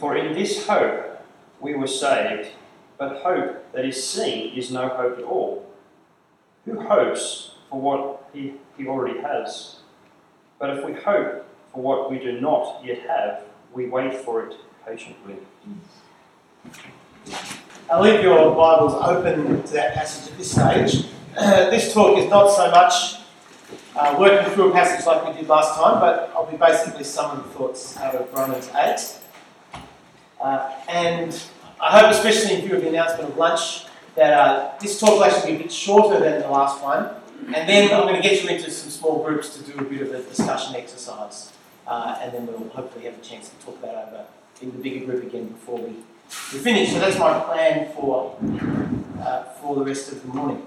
For in this hope we were saved, but hope that is seen is no hope at all. Who hopes for what he, he already has? But if we hope for what we do not yet have, we wait for it patiently. I'll leave your Bibles open to that passage at this stage. this talk is not so much uh, working through a passage like we did last time, but I'll be basically summing the thoughts out of Romans 8. Uh, and I hope, especially in view of the announcement of lunch, that uh, this talk will actually be a bit shorter than the last one. And then I'm going to get you into some small groups to do a bit of a discussion exercise. Uh, and then we'll hopefully have a chance to talk that over in the bigger group again before we, we finish. So that's my plan for, uh, for the rest of the morning.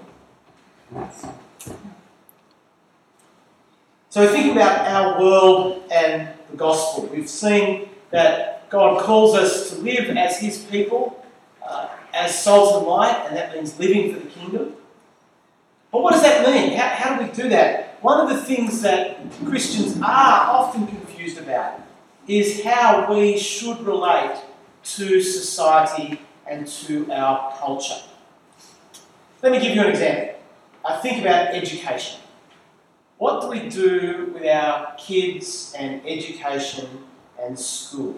So think about our world and the gospel. We've seen that God calls us to live as His people, uh, as salt and light, and that means living for the kingdom. But what does that mean? How, how do we do that? One of the things that Christians are often confused about is how we should relate to society and to our culture. Let me give you an example. I think about education. What do we do with our kids and education and school?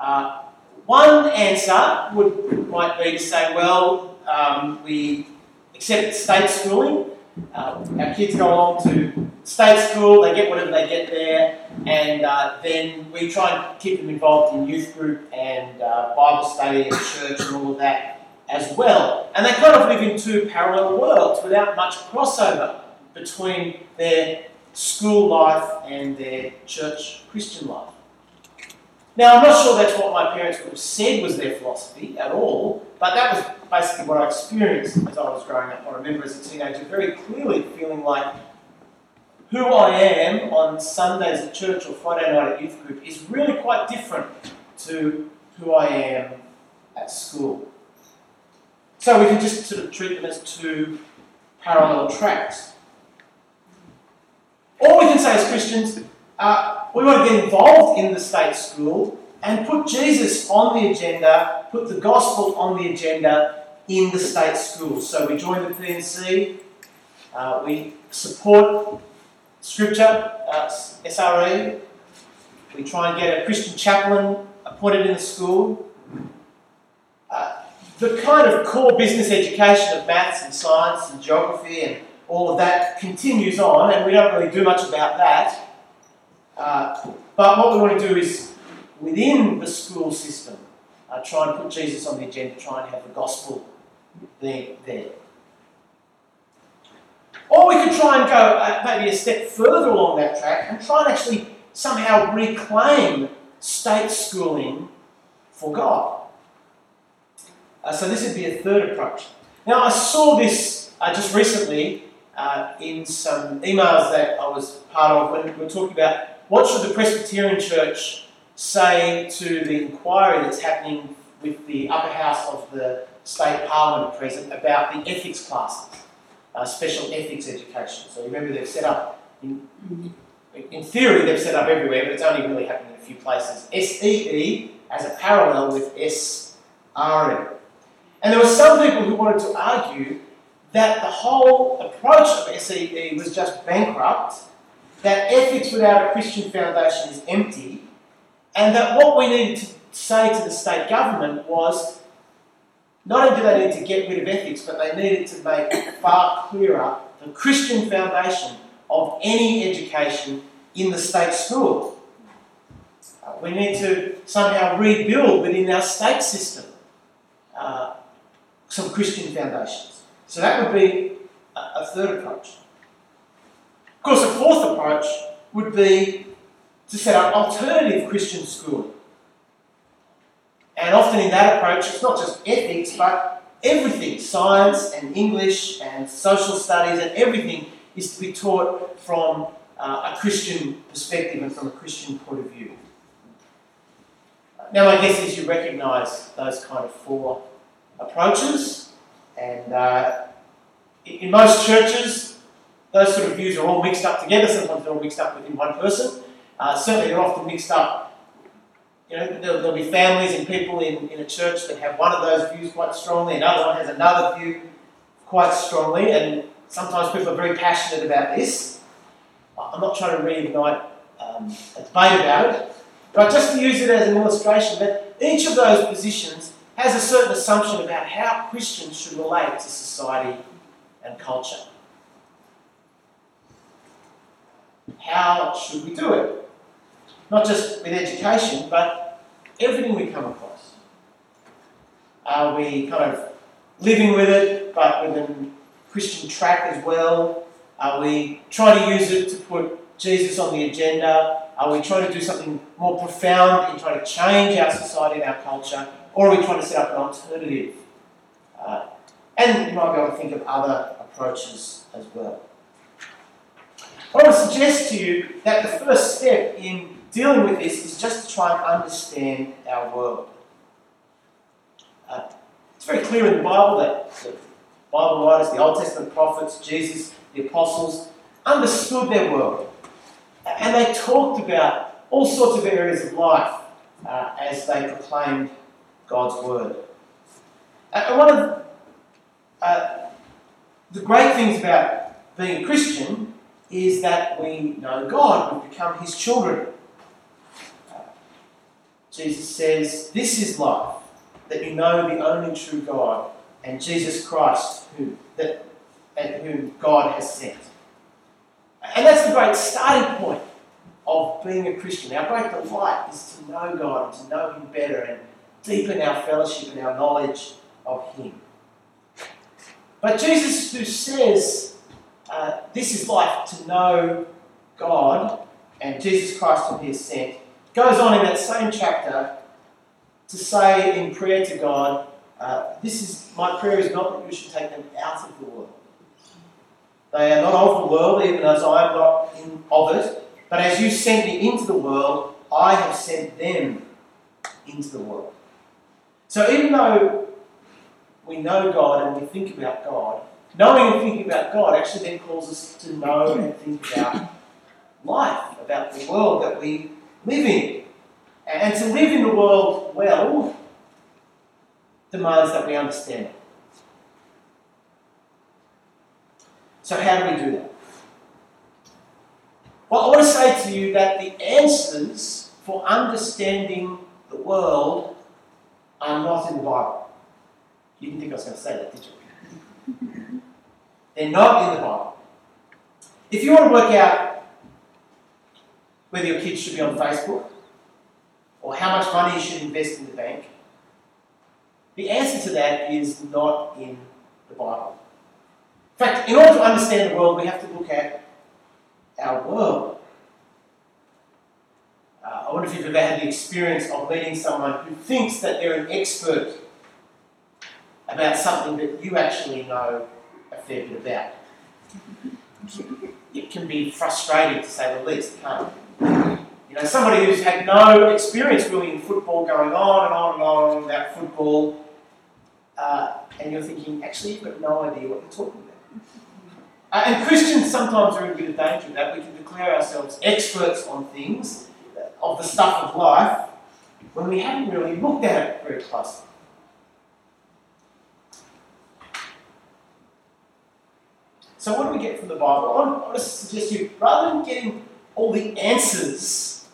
Uh, one answer would might be to say, well, um, we accept state schooling. Uh, our kids go along to state school, they get whatever they get there, and uh, then we try and keep them involved in youth group and uh, Bible study and church and all of that as well. And they kind of live in two parallel worlds without much crossover between their school life and their church Christian life. Now, I'm not sure that's what my parents would have said was their philosophy at all, but that was basically what I experienced as I was growing up. I remember as a teenager very clearly feeling like who I am on Sundays at church or Friday night at youth group is really quite different to who I am at school. So we can just sort of treat them as two parallel tracks. All we can say as Christians, uh, we want to get involved in the state school and put Jesus on the agenda, put the gospel on the agenda in the state schools. So we join the P&C, uh, we support Scripture, uh, SRE, we try and get a Christian chaplain appointed in the school. Uh, the kind of core business education of maths and science and geography and all of that continues on, and we don't really do much about that. Uh, but what we want to do is, within the school system, uh, try and put Jesus on the agenda, try and have the gospel there. there. Or we could try and go uh, maybe a step further along that track and try and actually somehow reclaim state schooling for God. Uh, so this would be a third approach. Now I saw this uh, just recently uh, in some emails that I was part of when we were talking about what should the Presbyterian Church say to the inquiry that's happening with the upper house of the state parliament at present about the ethics classes, uh, special ethics education? So remember they've set up, in, in theory they've set up everywhere, but it's only really happening in a few places. SEE as a parallel with SRE. And there were some people who wanted to argue that the whole approach of SEE was just bankrupt that ethics without a Christian foundation is empty, and that what we needed to say to the state government was not only do they need to get rid of ethics, but they needed to make far clearer the Christian foundation of any education in the state school. Uh, we need to somehow rebuild within our state system uh, some Christian foundations. So that would be a, a third approach. Of course, a fourth approach would be to set up alternative Christian schooling. And often in that approach, it's not just ethics, but everything science and English and social studies and everything is to be taught from uh, a Christian perspective and from a Christian point of view. Now, my guess is you recognise those kind of four approaches, and uh, in most churches, those sort of views are all mixed up together. Sometimes they're all mixed up within one person. Uh, certainly, they're often mixed up you know, there'll, there'll be families and people in, in a church that have one of those views quite strongly, another one has another view quite strongly, and sometimes people are very passionate about this. I'm not trying to reignite um, a debate about it, but just to use it as an illustration that each of those positions has a certain assumption about how Christians should relate to society and culture. How should we do it? Not just with education, but everything we come across. Are we kind of living with it, but with a Christian track as well? Are we trying to use it to put Jesus on the agenda? Are we trying to do something more profound in trying to change our society and our culture? Or are we trying to set up an alternative? Uh, and you might be able to think of other approaches as well. I want to suggest to you that the first step in dealing with this is just to try and understand our world. Uh, it's very clear in the Bible that the Bible writers, the Old Testament prophets, Jesus, the apostles, understood their world. And they talked about all sorts of areas of life uh, as they proclaimed God's word. And one of uh, the great things about being a Christian is that we know God, we become His children. Jesus says, This is life, that you know the only true God and Jesus Christ, who, that, and whom God has sent. And that's the great starting point of being a Christian. Our great delight is to know God and to know Him better and deepen our fellowship and our knowledge of Him. But Jesus, who says uh, this is life to know God and Jesus Christ whom He has sent, goes on in that same chapter to say in prayer to God, uh, "This is my prayer is not that you should take them out of the world. They are not of the world, even as I am not in, of it. But as you sent me into the world, I have sent them into the world." So even though we know God and we think about God, knowing and thinking about God actually then calls us to know and think about life, about the world that we live in. And to live in the world well demands that we understand it. So, how do we do that? Well, I want to say to you that the answers for understanding the world are not in the Bible. You didn't think I was going to say that, did you? They're not in the Bible. If you want to work out whether your kids should be on Facebook or how much money you should invest in the bank, the answer to that is not in the Bible. In fact, in order to understand the world, we have to look at our world. Uh, I wonder if you've ever had the experience of meeting someone who thinks that they're an expert about something that you actually know a fair bit about. It can be frustrating to say the least, can't it? You know, somebody who's had no experience really in football, going on and on and on about football, uh, and you're thinking, actually, you've got no idea what you're talking about. Uh, and Christians sometimes are in a bit of danger of that. We can declare ourselves experts on things, of the stuff of life, when we haven't really looked at it very closely. So, what do we get from the Bible? I want to suggest to you, rather than getting all the answers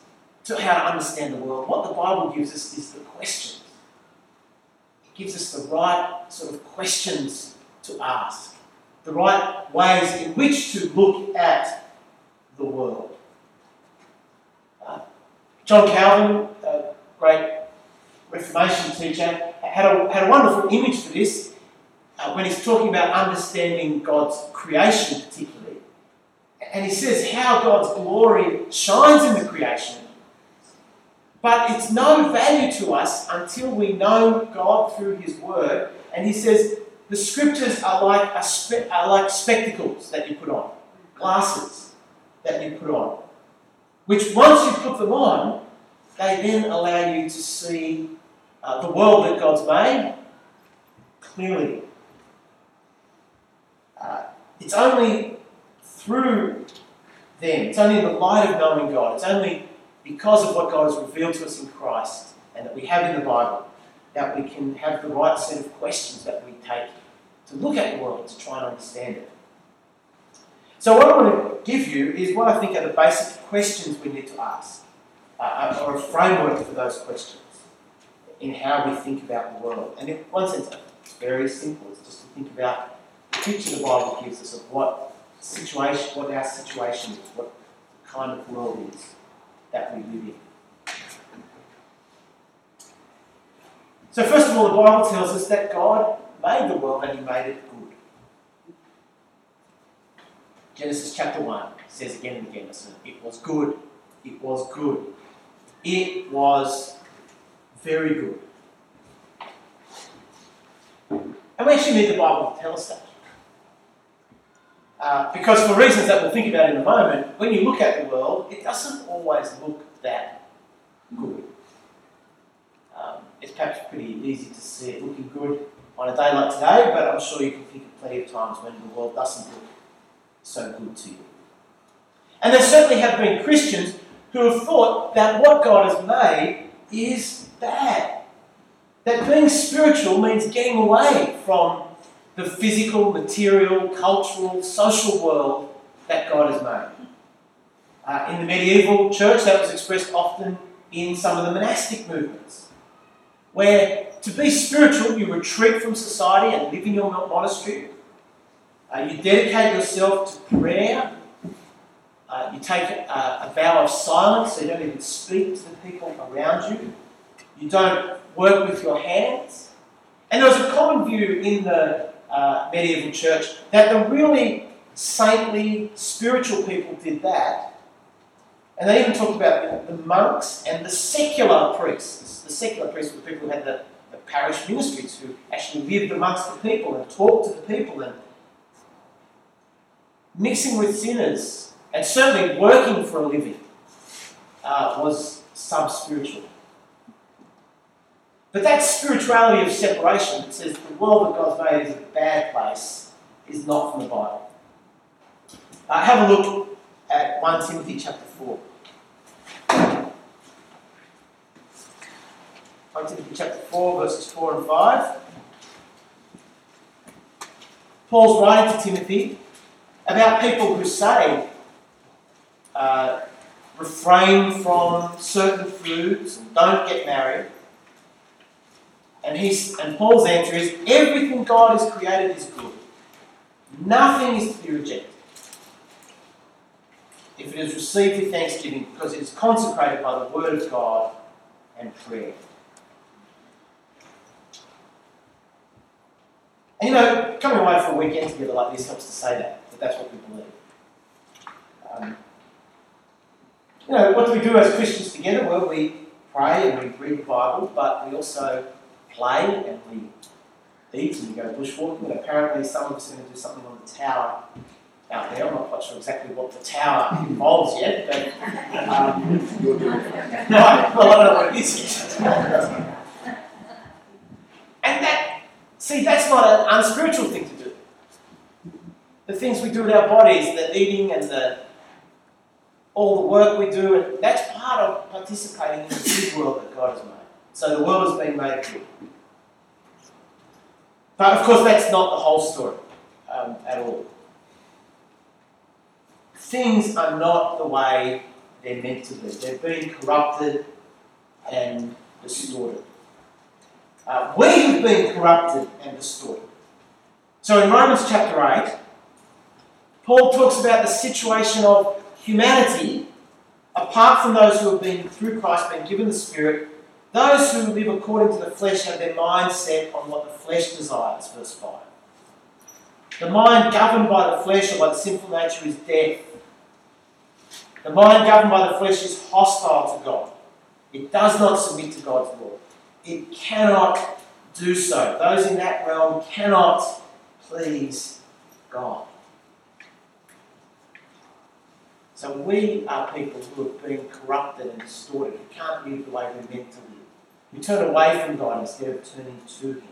to how to understand the world, what the Bible gives us is the questions. It gives us the right sort of questions to ask, the right ways in which to look at the world. Uh, John Calvin, a great Reformation teacher, had a, had a wonderful image for this uh, when he's talking about understanding God's creation, particularly. And he says how God's glory shines in the creation, but it's no value to us until we know God through His Word. And he says the scriptures are like, spe- are like spectacles that you put on, glasses that you put on, which once you put them on, they then allow you to see uh, the world that God's made clearly. Uh, it's only through them, it's only in the light of knowing God, it's only because of what God has revealed to us in Christ and that we have in the Bible, that we can have the right set of questions that we take to look at the world, to try and understand it. So, what I want to give you is what I think are the basic questions we need to ask, uh, or a framework for those questions in how we think about the world. And in one sense, it's very simple. It's just to think about the picture the Bible gives us of what situation, what our situation is, what kind of world is that we live in. So, first of all, the Bible tells us that God made the world and He made it good. Genesis chapter 1 says again and again, listen, it was good, it was good, it was very good. And we actually need the Bible to tell us that. Uh, because for reasons that we'll think about in a moment, when you look at the world, it doesn't always look that good. Um, it's perhaps pretty easy to see it looking good on a day like today, but I'm sure you can think of plenty of times when the world doesn't look so good to you. And there certainly have been Christians who have thought that what God has made is bad. That being spiritual means getting away from the physical, material, cultural, social world that God has made. Uh, in the medieval church, that was expressed often in some of the monastic movements, where to be spiritual, you retreat from society and live in your monastery. Uh, you dedicate yourself to prayer. Uh, you take a, a vow of silence, so you don't even speak to the people around you. You don't work with your hands. And there was a common view in the uh, medieval church that the really saintly, spiritual people did that. And they even talked about the monks and the secular priests. The secular priests were people who had the, the parish ministries, who actually lived amongst the people and talked to the people and mixing with sinners and certainly working for a living uh, was sub spiritual. But that spirituality of separation that says the world that God's made is a bad place is not from the Bible. Uh, have a look at 1 Timothy chapter 4. 1 Timothy chapter 4, verses 4 and 5. Paul's writing to Timothy about people who say, uh, refrain from certain foods and don't get married. And, he's, and Paul's answer is everything God has created is good. Nothing is to be rejected. If it is received with thanksgiving, because it is consecrated by the word of God and prayer. And you know, coming away for a weekend together like this helps to say that, that that's what we believe. Um, you know, what do we do as Christians together? Well, we pray and we read the Bible, but we also play and we eat and we go bushwalking. And apparently, some of us are going to do something on the tower out there. I'm not quite sure exactly what the tower involves yet, but um, right, well, I don't know what it is yet. and that, see, that's not an unspiritual thing to do. The things we do with our bodies, the eating and the all the work we do, and that's part of participating in the big world that God has made. So the world has been made good. But of course, that's not the whole story um, at all. Things are not the way they're meant to be. They've been corrupted and distorted. Uh, we have been corrupted and distorted. So in Romans chapter 8, Paul talks about the situation of humanity apart from those who have been, through Christ, been given the Spirit those who live according to the flesh have their mind set on what the flesh desires, verse 5. The mind governed by the flesh or by the sinful nature is death. The mind governed by the flesh is hostile to God. It does not submit to God's law. It cannot do so. Those in that realm cannot please God. So we are people who have been corrupted and distorted, who can't live the way we're meant to live. We turn away from God instead of turning to Him.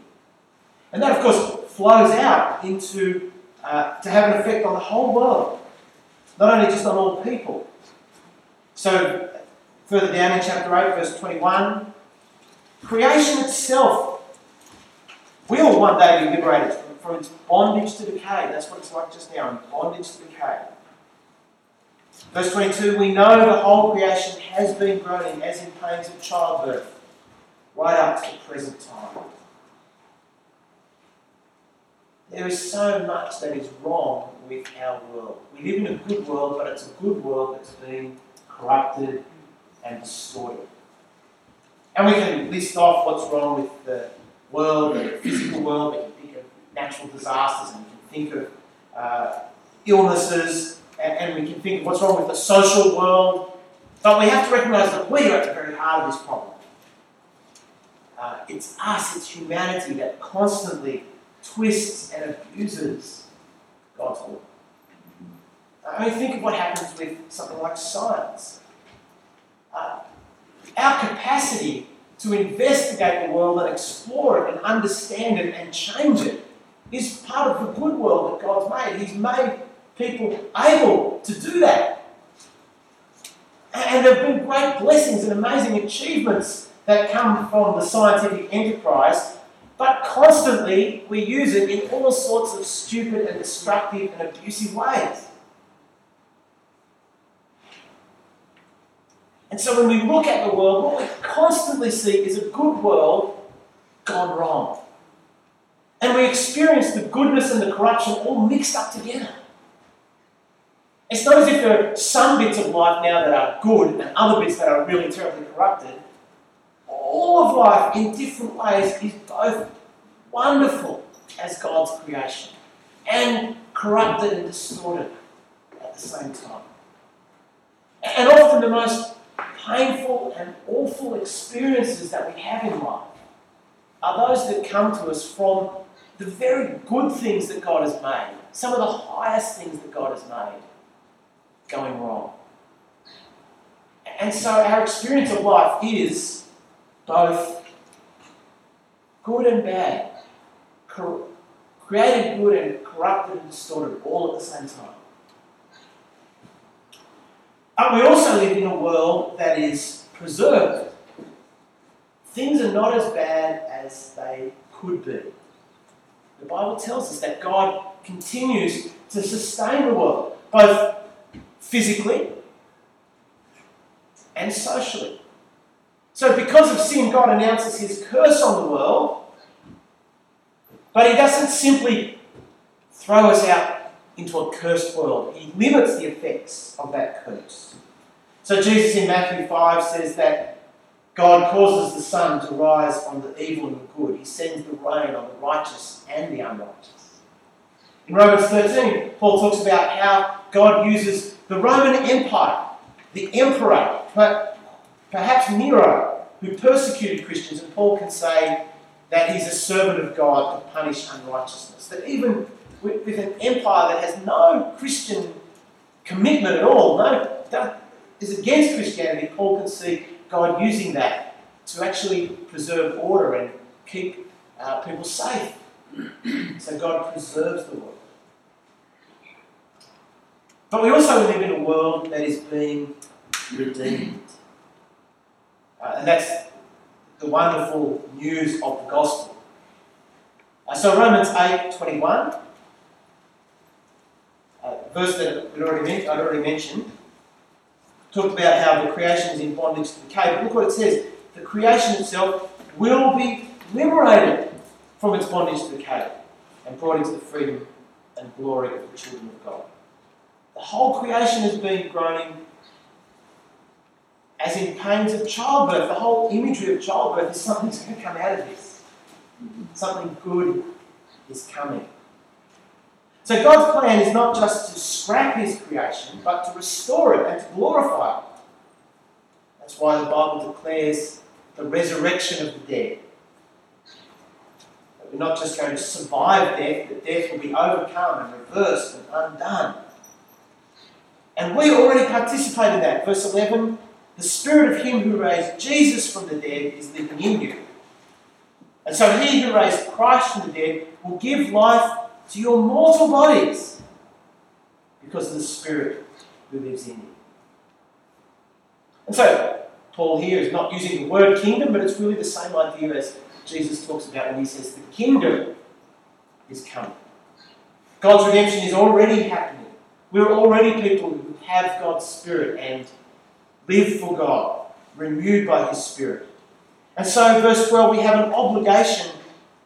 And that, of course, flows out into uh, to have an effect on the whole world, not only just on all people. So, Further down in chapter 8, verse 21, creation itself will one day be liberated from, its bondage to decay. That's what it's like just now, in bondage to decay. Verse 22, we know the whole creation has been groaning as in pains of childbirth, right up to the present time. There is so much that is wrong with our world. We live in a good world, but it's a good world that's been corrupted and distorted. And we can list off what's wrong with the world, the physical world. We can think of natural disasters, and we can think of uh, illnesses, and, and we can think of what's wrong with the social world. But we have to recognize that we are at the very heart of this problem. Uh, it's us, it's humanity that constantly twists and abuses God's will. I mean, think of what happens with something like science. Uh, our capacity to investigate the world and explore it and understand it and change it is part of the good world that God's made. He's made people able to do that. And there have been great blessings and amazing achievements that come from the scientific enterprise, but constantly we use it in all sorts of stupid and destructive and abusive ways. And so when we look at the world, what we constantly see is a good world gone wrong. And we experience the goodness and the corruption all mixed up together. It's not as if there are some bits of life now that are good and other bits that are really terribly corrupted. All of life in different ways is both wonderful as God's creation and corrupted and distorted at the same time. And often the most painful and awful experiences that we have in life are those that come to us from the very good things that God has made, some of the highest things that God has made, going wrong. And so our experience of life is both good and bad, created good and corrupted and distorted all at the same time. But we also live in a world that is preserved. Things are not as bad as they could be. The Bible tells us that God continues to sustain the world, both physically and socially. So, because of sin, God announces his curse on the world, but he doesn't simply throw us out into a cursed world. He limits the effects of that curse. So Jesus in Matthew 5 says that God causes the sun to rise on the evil and the good. He sends the rain on the righteous and the unrighteous. In Romans 13, Paul talks about how God uses the Roman Empire, the emperor, perhaps Nero, who persecuted Christians, and Paul can say that he's a servant of God to punish unrighteousness. That even with, with, an empire that has no Christian commitment at all, no, that is against Christianity, Paul can see God using that to actually preserve order and keep uh, people safe. so God preserves the world. But we also live in a world that is being redeemed. Uh, and that's the wonderful news of the gospel. Uh, so Romans 8 21 verse that I'd already, I'd already mentioned talked about how the creation is in bondage to decay. But look what it says the creation itself will be liberated from its bondage to decay and brought into the freedom and glory of the children of God. The whole creation has been groaning as in pains of childbirth. The whole imagery of childbirth is something that's going to come out of this. Something good is coming. So God's plan is not just to scrap his creation, but to restore it and to glorify it. That's why the Bible declares the resurrection of the dead. That we're not just going to survive death, but death will be overcome and reversed and undone. And we already participate in that. Verse 11 the spirit of him who raised Jesus from the dead is living in you. And so he who raised Christ from the dead will give life to your mortal bodies because of the Spirit who lives in you. And so, Paul here is not using the word kingdom, but it's really the same idea as Jesus talks about when he says the kingdom is coming. God's redemption is already happening. We're already people who have God's Spirit and live for God, renewed by His Spirit. And so, in verse 12, we have an obligation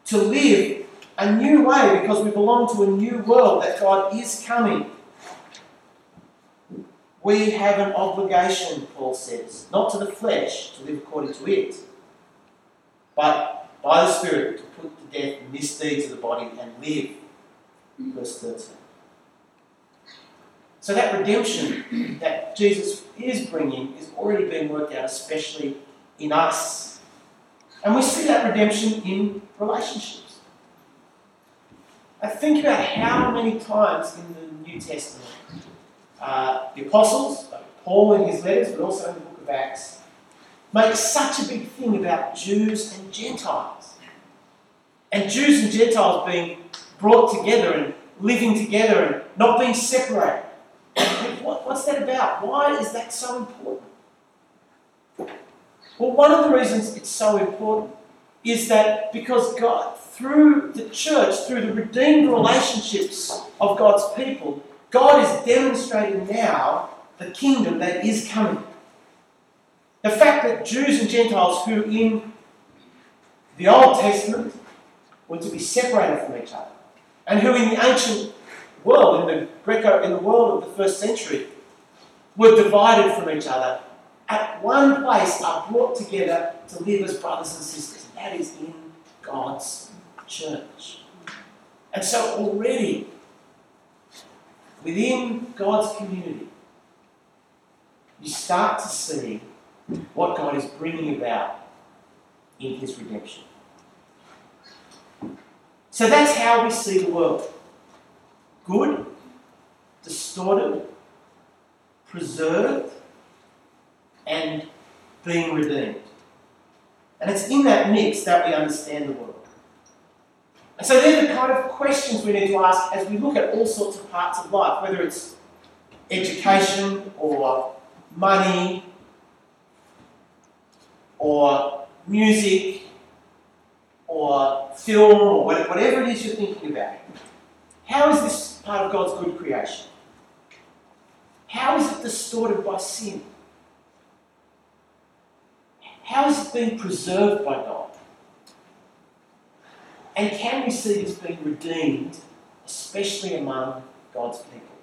to live a new way because we belong to a new world that God is coming. We have an obligation, Paul says, not to the flesh to live according to it, but by the Spirit to put to death the misdeeds of the body and live. Verse 13. So that redemption that Jesus is bringing is already being worked out, especially in us. And we see that redemption in relationships. I think about how many times in the New Testament uh, the apostles, like Paul in his letters, but also in the book of Acts, make such a big thing about Jews and Gentiles. And Jews and Gentiles being brought together and living together and not being separated. What, what's that about? Why is that so important? Well, one of the reasons it's so important is that because God, through the church, through the redeemed relationships of God's people, God is demonstrating now the kingdom that is coming. The fact that Jews and Gentiles who in the Old Testament were to be separated from each other, and who in the ancient world, in the Greco, in the world of the first century, were divided from each other, at one place are brought together to live as brothers and sisters. That is in God's church. And so already within God's community, you start to see what God is bringing about in His redemption. So that's how we see the world good, distorted, preserved, and being redeemed. And it's in that mix that we understand the world. And so they're the kind of questions we need to ask as we look at all sorts of parts of life, whether it's education or money or music or film or whatever it is you're thinking about. How is this part of God's good creation? How is it distorted by sin? How is it being preserved by God? And can we see this being redeemed, especially among God's people?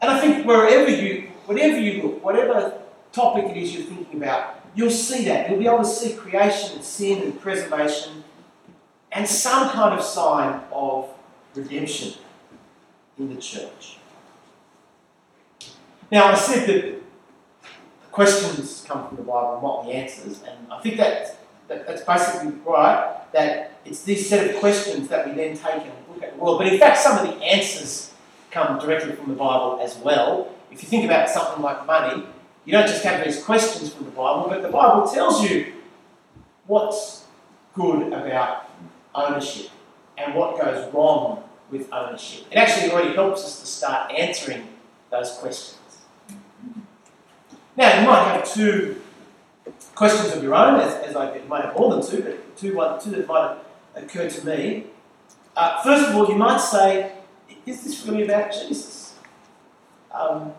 And I think wherever you, whatever you look, whatever topic it is you're thinking about, you'll see that. You'll be able to see creation and sin and preservation and some kind of sign of redemption in the church. Now, I said that the questions come from the Bible and not the answers, and I think that that, that's basically right, that it's this set of questions that we then take and look at the world. But in fact, some of the answers come directly from the Bible as well. If you think about something like money, you don't just have these questions from the Bible, but the Bible tells you what's good about ownership and what goes wrong with ownership. It actually already helps us to start answering those questions. Now, you might have two questions of your own, as, as I might have more than two, but two, one, two that might occur to me. Uh, first of all, you might say, is this really about Jesus? Um,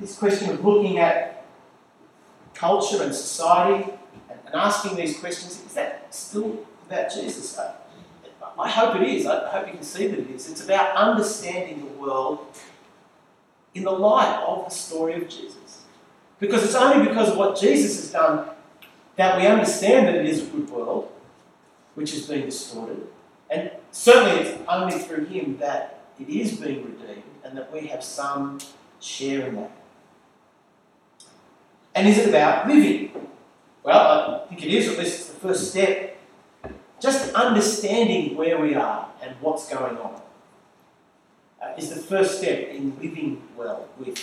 this question of looking at culture and society and, and, asking these questions, is that still about Jesus? I, hope it is. I hope you can see that it is. It's about understanding the world in the light of the story of Jesus. Because it's only because of what Jesus has done that we understand that it is a good world, which is being distorted. And certainly it's only through Him that it is being redeemed and that we have some share in that. And is it about living? Well, I think it is, at least it's the first step. Just understanding where we are and what's going on uh, is the first step in living well with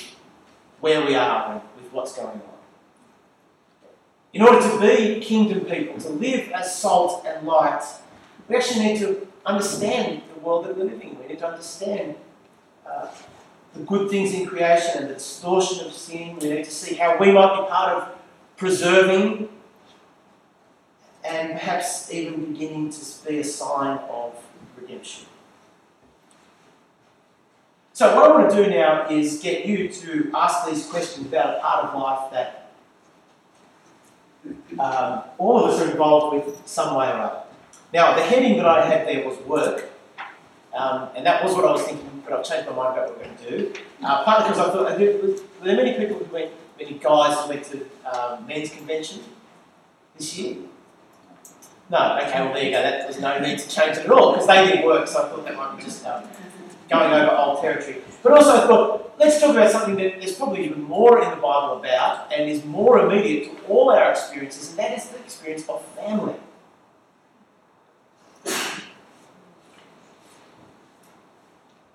where we are and with what's going on. In order to be kingdom people, to live as salt and light, we actually need to understand the world that we're living in. We need to understand uh, the good things in creation and the distortion of sin. We need to see how we might be part of preserving and perhaps even beginning to be a sign of redemption. So, what I want to do now is get you to ask these questions about a part of life that um, all of us are involved with some way or other. Now, the heading that I had there was work, um, and that was what I was thinking, but I've changed my mind about what we're going to do. Uh, partly because I thought, uh, were there many people who went, many guys who went to um, men's convention this year? No, okay, well there you go. That, there's no need to change it at all because they didn't work, so I thought that might be just um, going over old territory. But also I thought, let's talk about something that there's probably even more in the Bible about and is more immediate to all our experiences, and that is the experience of family.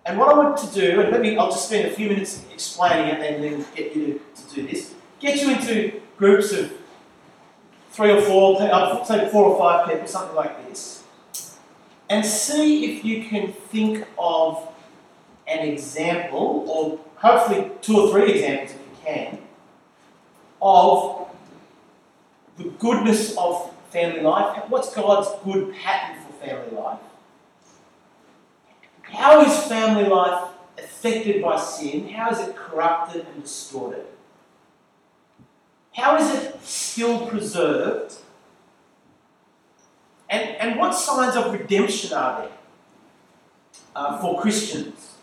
And what I want to do, and maybe I'll just spend a few minutes explaining it and then get you to, to do this, get you into groups of three or four, uh, say four or five people, something like this, and see if you can think of an example, or hopefully two or three examples if you can, of the goodness of family life. What's God's good pattern for family life? How is family life affected by sin? How is it corrupted and distorted? How is it still preserved? And, and what signs of redemption are there uh, for Christians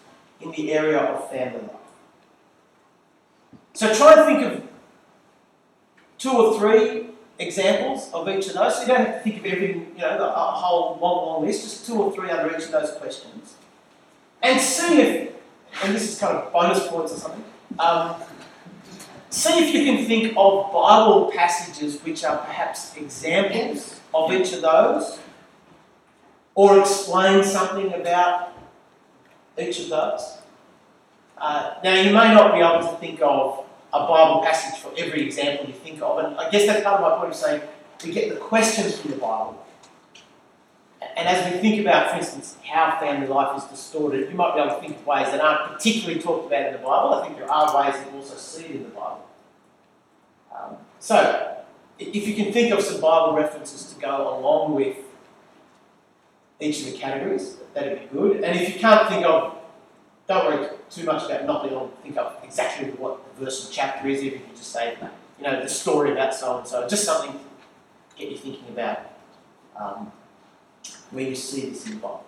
in the area of family life? So try and think of two or three examples of each of those. So you don't have to think of everything, you know, a whole long, long list, just two or three under each of those questions. And see if, and this is kind of bonus points or something, um, See if you can think of Bible passages which are perhaps examples of each of those, or explain something about each of those. Uh, now, you may not be able to think of a Bible passage for every example you think of, and I guess that's part of my point of saying we get the questions from the Bible. And as we think about, for instance, how family life is distorted, you might be able to think of ways that aren't particularly talked about in the Bible. I think there are ways that you also see it in the Bible. Um, so, if you can think of some Bible references to go along with each of the categories, that'd be good. And if you can't think of, don't worry too much about not being able to think of exactly what the verse and chapter is, if you just say, you know, the story about so and so, just something to get you thinking about um, where you see this in the Bible.